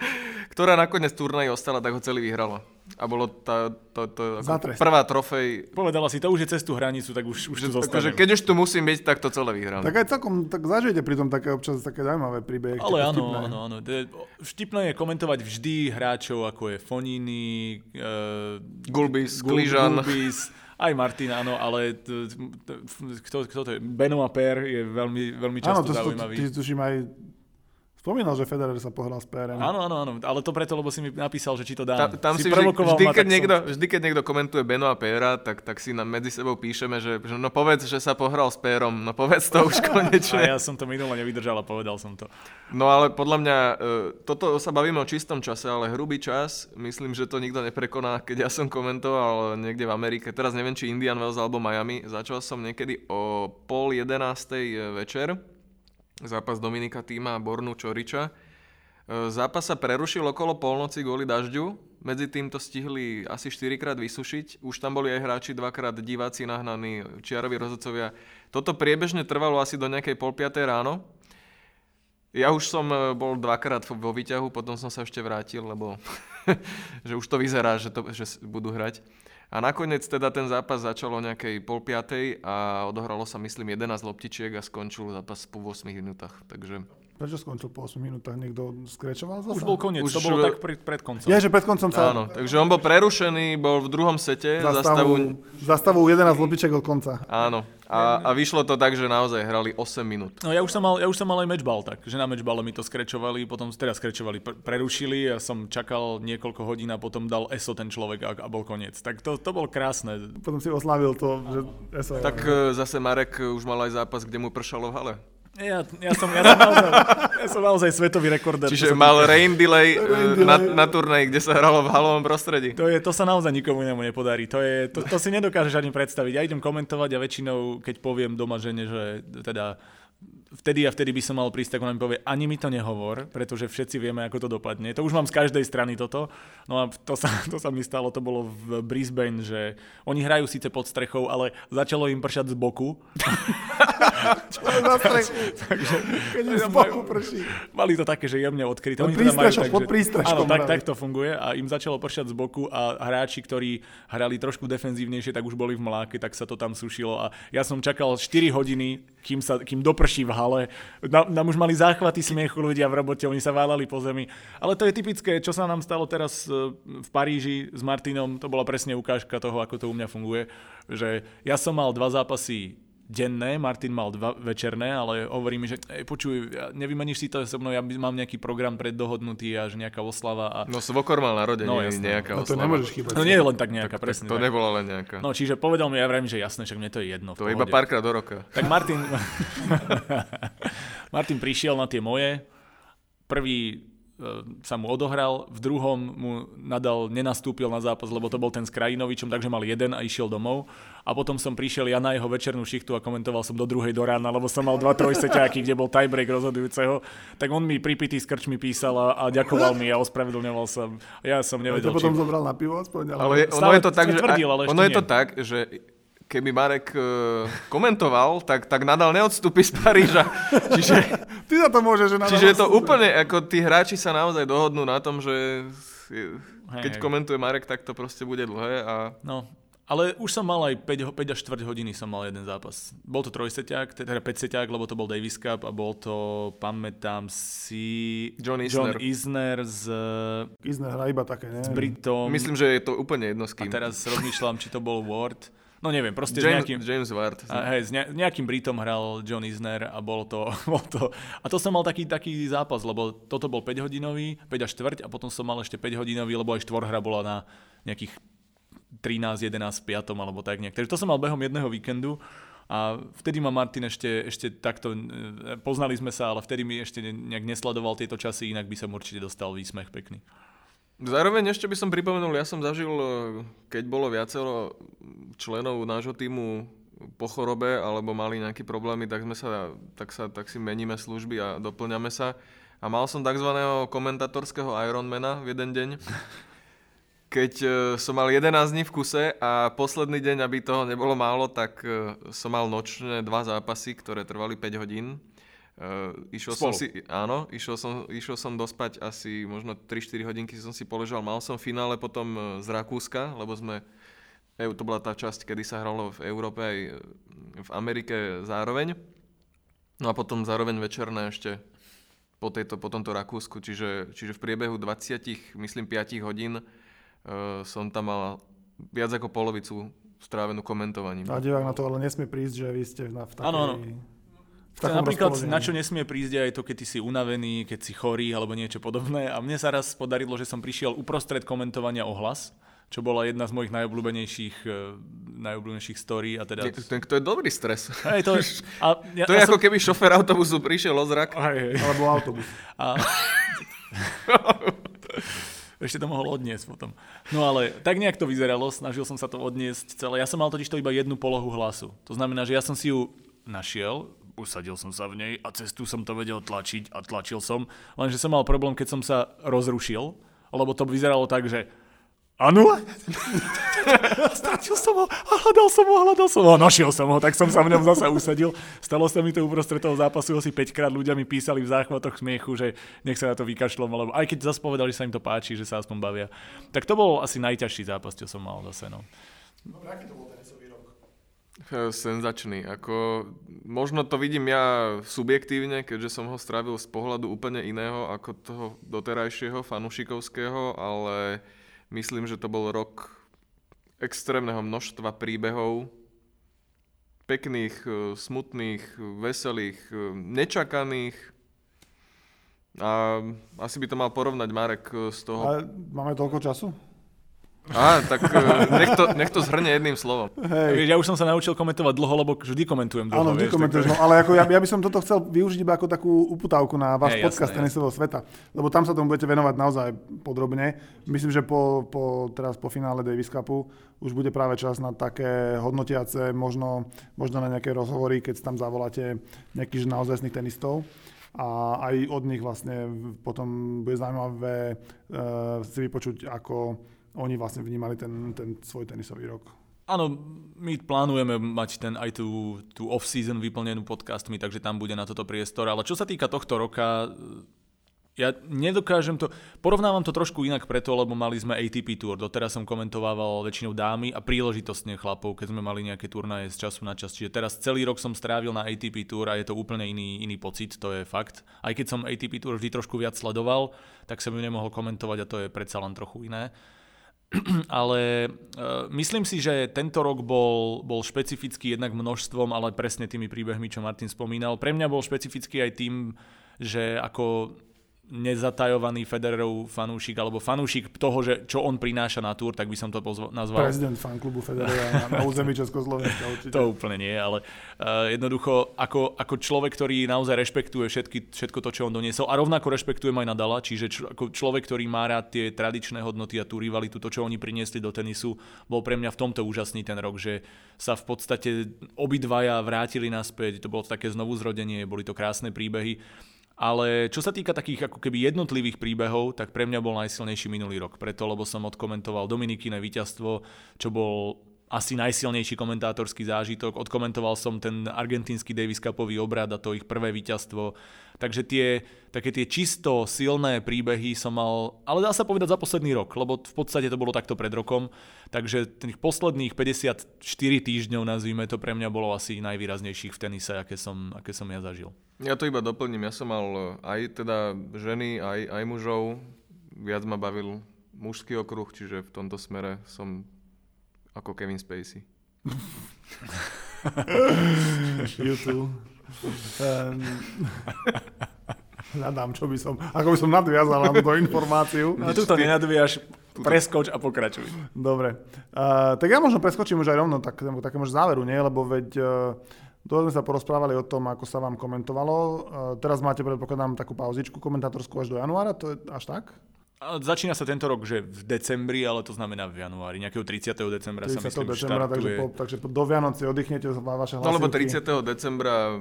ktorá nakoniec turnaj ostala, tak ho celý vyhrala. A bolo tá, to, to, ako prvá trofej. Povedala si, to už je cez tú hranicu, tak už, už že, tu akože keď už tu musím byť, tak to celé vyhrám. Tak aj celkom, tak zažijete pri tom také občas také zaujímavé príbehy. Ale áno, vtipné. áno, áno. Vtipné je komentovať vždy hráčov, ako je Fonini, uh, Gulbis, Kližan. Gulbis, aj Martin, áno, ale t, t, kto, kto to je? Benoit Per je veľmi, veľmi často áno, to, zaujímavý. Áno, to tuším aj Spomínal, že Federer sa pohral s PRM. Áno, áno, áno, ale to preto, lebo si mi napísal, že či to dám. Ta, tam si, si vždy, vždy, keď niekto, som... vždy, keď niekto komentuje Beno a Péra, tak, tak si nám medzi sebou píšeme, že, že no povedz, že sa pohral s Pérom, no povedz to už konečne. a ja som to minule nevydržal a povedal som to. No ale podľa mňa, e, toto sa bavíme o čistom čase, ale hrubý čas, myslím, že to nikto neprekoná, keď ja som komentoval niekde v Amerike, teraz neviem, či Indian Wells alebo Miami, začal som niekedy o pol jedenástej večer, zápas Dominika Týma a Bornu Čoriča E, zápas sa prerušil okolo polnoci kvôli dažďu, medzi tým to stihli asi 4 krát vysušiť, už tam boli aj hráči, dvakrát diváci nahnaní, čiaroví rozhodcovia. Toto priebežne trvalo asi do nejakej pol ráno. Ja už som e, bol dvakrát vo výťahu, potom som sa ešte vrátil, lebo že už to vyzerá, že, to, že budú hrať. A nakoniec teda ten zápas začal o nejakej pol piatej a odohralo sa myslím 11 loptičiek a skončil zápas po 8 minútach. Takže Prečo skončil po 8 minútach? Niekto skrečoval zase? Už bol koniec, Už to bolo tak pred, pred koncom. Je, že pred koncom sa... Áno, takže on bol prerušený, bol v druhom sete. Zastavu, zastavu 11 lopiček od konca. Áno. A, a vyšlo to tak, že naozaj hrali 8 minút. No ja už som mal, ja už som mal aj matchball tak, že na matchballe mi to skrečovali, potom teda skrečovali, prerušili, ja som čakal niekoľko hodín a potom dal ESO ten človek a, a bol koniec. Tak to, to bol krásne. Potom si oslavil to, že ESO. Tak je. zase Marek už mal aj zápas, kde mu pršalo v hale. Ja, ja, som, ja, som naozaj, ja som naozaj svetový rekorder. Čiže mal rain delay, rain delay. Na, na turnej, kde sa hralo v halovom prostredí. To, je, to sa naozaj nikomu inému nepodarí. To, je, to, to si nedokážeš ani predstaviť. Ja idem komentovať a väčšinou, keď poviem doma žene, že teda vtedy a vtedy by som mal prísť, tak ona mi povie, ani mi to nehovor, pretože všetci vieme, ako to dopadne. To už mám z každej strany toto. No a to sa, to sa mi stalo, to bolo v Brisbane, že oni hrajú síce pod strechou, ale začalo im pršať z boku. Čo strechu? Takže, Keď z boku prší. Mali to také, že jemne odkryté. Pod prístrešom, pod prístrešom. Áno, tak, tak to funguje a im začalo pršať z boku a hráči, ktorí hrali trošku defenzívnejšie, tak už boli v mláke, tak sa to tam sušilo a ja som čakal 4 hodiny, kým, sa, kým doprší v hale. Na, nám už mali záchvaty smiechu ľudia v robote, oni sa válali po zemi. Ale to je typické, čo sa nám stalo teraz e, v Paríži s Martinom, to bola presne ukážka toho, ako to u mňa funguje, že ja som mal dva zápasy denné, Martin mal dva večerné, ale hovorí mi, že ej, počuj, nevymeníš si to so mnou, ja mám nejaký program preddohodnutý a že nejaká oslava. A... No Svokor mal narodenie, no, nejaká no, to nemôžeš chýbať. No nie je len tak nejaká, tak, presne. To tak. nebola len nejaká. No čiže povedal mi, ja vravím, že jasné, však mne to je jedno. To je iba párkrát do roka. Tak Martin, Martin prišiel na tie moje, prvý sa mu odohral, v druhom mu nadal nenastúpil na zápas, lebo to bol ten s Krajinovičom, takže mal jeden a išiel domov. A potom som prišiel ja na jeho večernú šichtu a komentoval som do druhej do rána, lebo som mal dva trojseťáky, kde bol tiebreak rozhodujúceho. Tak on mi pripitý s krčmi písal a, a ďakoval mi a ospravedlňoval sa. Ja som nevedel. A to potom či... zobral na pivo aspoň. Ale, ale je, ono je to tak, že, tvrdil, ale ono je to tak, že keby Marek e, komentoval, tak, tak nadal neodstúpi z Paríža. Čiže, Ty za to môžeš, že čiže je to úplne, ako tí hráči sa naozaj dohodnú na tom, že keď hej. komentuje Marek, tak to proste bude dlhé a No, ale už som mal aj 5, ho- 5 až 4 hodiny som mal jeden zápas. Bol to trojseťák, teda 5 seťák, lebo to bol Davis Cup a bol to, pamätám si, John John Isner. Isner s, Izner hra iba také, ne? s Britom. myslím, že je to úplne jedno s a kým. teraz rozmýšľam, či to bol Ward. No neviem, proste s James, nejakým... James Ward. A hej, s ne- nejakým Britom hral John Isner a bol to, bol to... A to som mal taký, taký zápas, lebo toto bol 5 hodinový, 5 až 4 a potom som mal ešte 5 hodinový, lebo aj štvorhra bola na nejakých 13, 11, 5 alebo tak nejak. Takže to som mal behom jedného víkendu a vtedy ma Martin ešte, ešte takto, e, poznali sme sa, ale vtedy mi ešte ne- nejak nesledoval tieto časy, inak by som určite dostal výsmech pekný. Zároveň ešte by som pripomenul, ja som zažil, e, keď bolo viacero členov nášho týmu po chorobe alebo mali nejaké problémy, tak, sme sa, tak, sa, tak si meníme služby a doplňame sa. A mal som tzv. komentatorského Ironmana v jeden deň, keď e, som mal 11 dní v kuse a posledný deň, aby toho nebolo málo, tak e, som mal nočné dva zápasy, ktoré trvali 5 hodín. Uh, išiel som Spolu. si, áno, išiel som, išiel som dospať asi možno 3-4 hodinky som si poležal. Mal som finále potom e, z Rakúska, lebo sme, EU, to bola tá časť, kedy sa hralo v Európe aj e, v Amerike zároveň. No a potom zároveň večerné ešte po, tejto, po tomto Rakúsku, čiže, čiže v priebehu 20, myslím 5 hodín uh, som tam mal viac ako polovicu strávenú komentovaním. A divák na to ale nesmie prísť, že vy ste na, v takej... Áno, áno. V takom Napríklad rozpoložení. na čo nesmie prísť aj to, keď ty si unavený, keď si chorý alebo niečo podobné. A mne sa raz podarilo, že som prišiel uprostred komentovania o hlas, čo bola jedna z mojich najobľúbenejších, eh, najobľúbenejších story. A teda... Je- To, to je dobrý stres. Hej, to, a ja, To je ja ako keby šofer autobusu prišiel o zrak. Hej, hej. Alebo autobus. A... Ešte to mohol odniesť potom. No ale tak nejak to vyzeralo, snažil som sa to odniesť celé. Ja som mal totiž to iba jednu polohu hlasu. To znamená, že ja som si ju našiel, usadil som sa v nej a cestu som to vedel tlačiť a tlačil som. Lenže som mal problém, keď som sa rozrušil, lebo to vyzeralo tak, že Áno? Stratil som ho a hľadal som ho, hľadal som ho našiel som ho, tak som sa v ňom zase usadil. Stalo sa mi to uprostred toho zápasu asi 5 krát, ľudia mi písali v záchvatoch smiechu, že nech sa na to vykašľom, alebo aj keď zase povedali, že sa im to páči, že sa aspoň bavia. Tak to bol asi najťažší zápas, čo som mal zase. No. Eh, Senzačný. Ako, možno to vidím ja subjektívne, keďže som ho strávil z pohľadu úplne iného ako toho doterajšieho fanušikovského, ale myslím, že to bol rok extrémneho množstva príbehov, pekných, eh, smutných, veselých, eh, nečakaných. A asi by to mal porovnať Marek eh, z toho Ale máme toľko času? Á, tak eh, nech to, nech to zhrne jedným slovom. Hej. Ja už som sa naučil komentovať dlho, lebo vždy komentujem dlho. Áno, vždy vieš, komentuješ, no, ale ako ja, ja by som toto chcel využiť iba ako takú uputávku na váš Hej, podcast tenisového sveta, lebo tam sa tomu budete venovať naozaj podrobne. Myslím, že po, po, teraz po finále Davis Cupu už bude práve čas na také hodnotiace, možno, možno na nejaké rozhovory, keď tam zavoláte nejakých naozajstných tenistov a aj od nich vlastne potom bude zaujímavé uh, si vypočuť, ako oni vlastne vnímali ten, ten svoj tenisový rok. Áno, my plánujeme mať ten aj tú, tú off-season vyplnenú podcastmi, takže tam bude na toto priestor. Ale čo sa týka tohto roka, ja nedokážem to... Porovnávam to trošku inak preto, lebo mali sme ATP Tour. Doteraz som komentovával väčšinou dámy a príležitostne chlapov, keď sme mali nejaké turnaje z času na čas. Čiže teraz celý rok som strávil na ATP Tour a je to úplne iný, iný pocit, to je fakt. Aj keď som ATP Tour vždy trošku viac sledoval, tak som ju nemohol komentovať a to je predsa len trochu iné ale uh, myslím si, že tento rok bol, bol špecifický jednak množstvom, ale presne tými príbehmi, čo Martin spomínal. Pre mňa bol špecifický aj tým, že ako nezatajovaný Federerov fanúšik, alebo fanúšik toho, že čo on prináša na túr, tak by som to pozval, nazval. Prezident fanklubu Federera na, na území Československa určite. To úplne nie, ale uh, jednoducho ako, ako človek, ktorý naozaj rešpektuje všetky, všetko to, čo on doniesol a rovnako rešpektujem aj Nadala, čiže č- ako človek, ktorý má rád tie tradičné hodnoty a tú rivalitu, to, čo oni priniesli do tenisu, bol pre mňa v tomto úžasný ten rok, že sa v podstate obidvaja vrátili naspäť, to bolo také znovu zrodenie, boli to krásne príbehy. Ale čo sa týka takých ako keby jednotlivých príbehov, tak pre mňa bol najsilnejší minulý rok. Preto, lebo som odkomentoval Dominikine víťazstvo, čo bol asi najsilnejší komentátorský zážitok. Odkomentoval som ten argentínsky Davis Cupový obrad a to ich prvé víťazstvo. Takže tie, také tie čisto silné príbehy som mal, ale dá sa povedať za posledný rok, lebo v podstate to bolo takto pred rokom. Takže tých posledných 54 týždňov, nazvime to, pre mňa bolo asi najvýraznejších v tenise, aké som, aké som ja zažil. Ja to iba doplním, ja som mal aj teda ženy, aj, aj mužov. Viac ma bavil mužský okruh, čiže v tomto smere som ako Kevin Spacey. YouTube. Um, hľadám, čo by som, ako by som nadviazal na túto informáciu. No tu to nenadvíjaš, preskoč a pokračuj. Dobre. Uh, tak ja možno preskočím už aj rovno tak, takému záveru, nie? Lebo veď uh, sme sa porozprávali o tom, ako sa vám komentovalo. Uh, teraz máte, predpokladám, takú pauzičku komentátorskú až do januára, to je až tak? Začína sa tento rok, že v decembri, ale to znamená v januári. Nejakého 30. decembra 30. sa myslím decembra, takže, po, takže do Vianoc si oddychnete vaše hlasivky. No lebo 30. decembra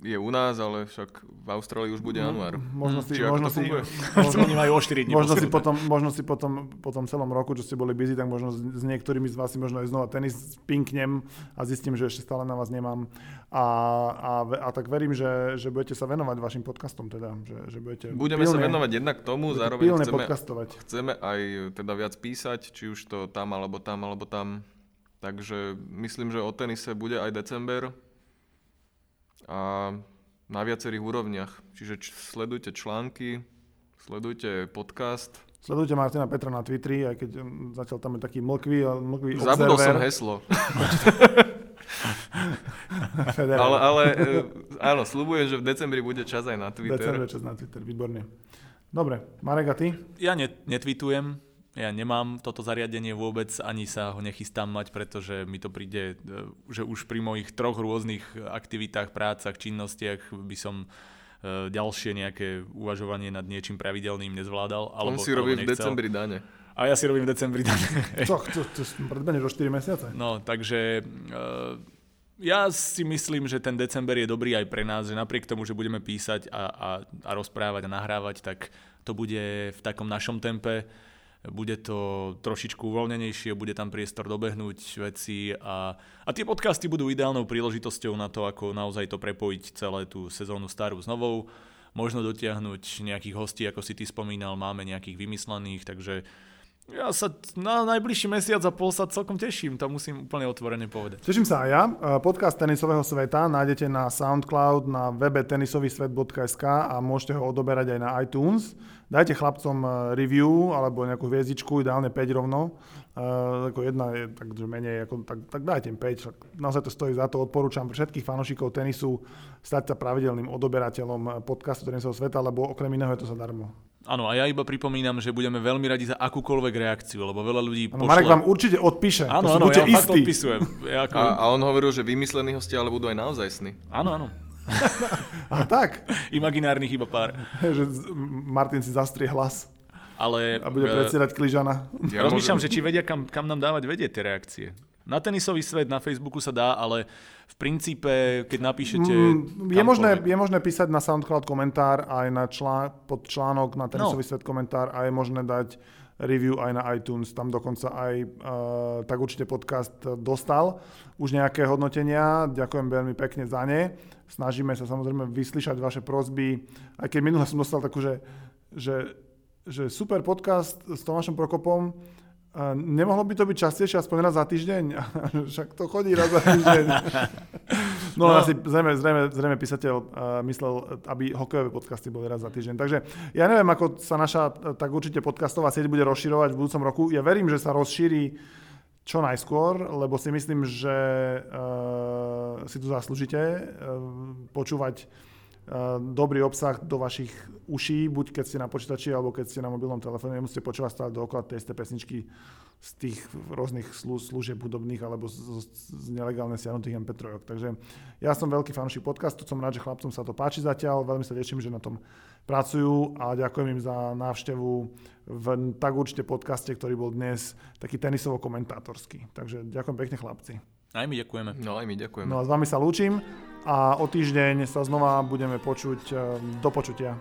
je u nás, ale však v Austrálii už bude január. Možno si, možno si, možno, majú o 4 dní možno si potom, možno si potom, po tom celom roku, čo ste boli busy, tak možno s niektorými z vás si možno aj znova tenis pinknem a zistím, že ešte stále na vás nemám. A, a, a tak verím, že, že budete sa venovať vašim podcastom, teda, že, že budete Budeme pilne, sa venovať jednak tomu, zároveň chceme, podcastovať. chceme aj teda viac písať, či už to tam, alebo tam, alebo tam. Takže myslím, že o tenise bude aj december a na viacerých úrovniach. Čiže č- sledujte články, sledujte podcast. Sledujte Martina Petra na Twitteri, aj keď zatiaľ tam je taký mlkvý, mlkvý Zabudol som heslo. ale, ale e, áno, slúbujem, že v decembri bude čas aj na Twitter. Decembri čas na Twitter, výborne. Dobre, Marek a ty? Ja net, netweetujem, ja nemám toto zariadenie vôbec, ani sa ho nechystám mať, pretože mi to príde, e, že už pri mojich troch rôznych aktivitách, prácach, činnostiach by som e, ďalšie nejaké uvažovanie nad niečím pravidelným nezvládal. On si robí v decembri dane. A ja si robím v decembri dane. Čo, to, to, to o 4 mesiace? No, takže uh, ja si myslím, že ten december je dobrý aj pre nás, že napriek tomu, že budeme písať a, a, a rozprávať a nahrávať, tak to bude v takom našom tempe bude to trošičku uvoľnenejšie, bude tam priestor dobehnúť veci a, a tie podcasty budú ideálnou príležitosťou na to, ako naozaj to prepojiť celé tú sezónu starú s novou, možno dotiahnuť nejakých hostí, ako si ty spomínal, máme nejakých vymyslených, takže ja sa na najbližší mesiac a pol sa celkom teším, to musím úplne otvorene povedať. Teším sa aj ja. Podcast tenisového sveta nájdete na SoundCloud, na webe tenisovýsvet.sk a môžete ho odoberať aj na iTunes. Dajte chlapcom e, review alebo nejakú hviezdičku, ideálne 5 rovno. Uh, ako jedna je tak, že menej, ako, tak, tak dajte im 5. Naozaj to stojí za to. Odporúčam všetkých fanúšikov tenisu stať sa pravidelným odoberateľom podcastu tenisového sveta, lebo okrem iného je to zadarmo. Áno, a ja iba pripomínam, že budeme veľmi radi za akúkoľvek reakciu, lebo veľa ľudí ano, pošle... Marek vám určite odpíše. Áno, áno, ja fakt odpisujem. Ja ako... a, a on hovoril, že vymyslení hostia, ale budú aj naozaj sny. Áno, áno. A tak? Imaginárnych iba pár. že Martin si zastrie hlas. Ale, a bude e, predsiedať Kližana. Ja rozmýšľam, že či vedia, kam, kam nám dávať vedieť tie reakcie. Na tenisový svet na Facebooku sa dá, ale v princípe, keď napíšete... Mm, je, možné, je možné písať na SoundCloud komentár aj na člán, pod článok na tenisový no. svet komentár a je možné dať review aj na iTunes, tam dokonca aj uh, tak určite podcast dostal už nejaké hodnotenia, ďakujem veľmi pekne za ne. Snažíme sa samozrejme vyslyšať vaše prozby, aj keď minule som dostal takú, že, že, že super podcast s Tomášom Prokopom, a nemohlo by to byť častejšie, aspoň raz za týždeň? Však to chodí raz za týždeň. No, no. asi zrejme, zrejme, zrejme písateľ uh, myslel, aby hokejové podcasty boli raz za týždeň. Takže ja neviem, ako sa naša tak určite podcastová sieť bude rozširovať v budúcom roku. Ja verím, že sa rozšíri čo najskôr, lebo si myslím, že uh, si tu zaslúžite uh, počúvať dobrý obsah do vašich uší, buď keď ste na počítači, alebo keď ste na mobilnom telefóne, nemusíte počúvať stále dookola tej isté pesničky z tých rôznych slu, služieb hudobných alebo z, z, z nelegálne stiahnutých MP3. Takže ja som veľký fanúšik podcastu, som rád, že chlapcom sa to páči zatiaľ, veľmi sa teším, že na tom pracujú a ďakujem im za návštevu v tak určite podcaste, ktorý bol dnes taký tenisovo-komentátorský. Takže ďakujem pekne chlapci. Aj my ďakujeme. No aj my ďakujeme. No a s vami sa lúčim a o týždeň sa znova budeme počuť. Ehm, do počutia.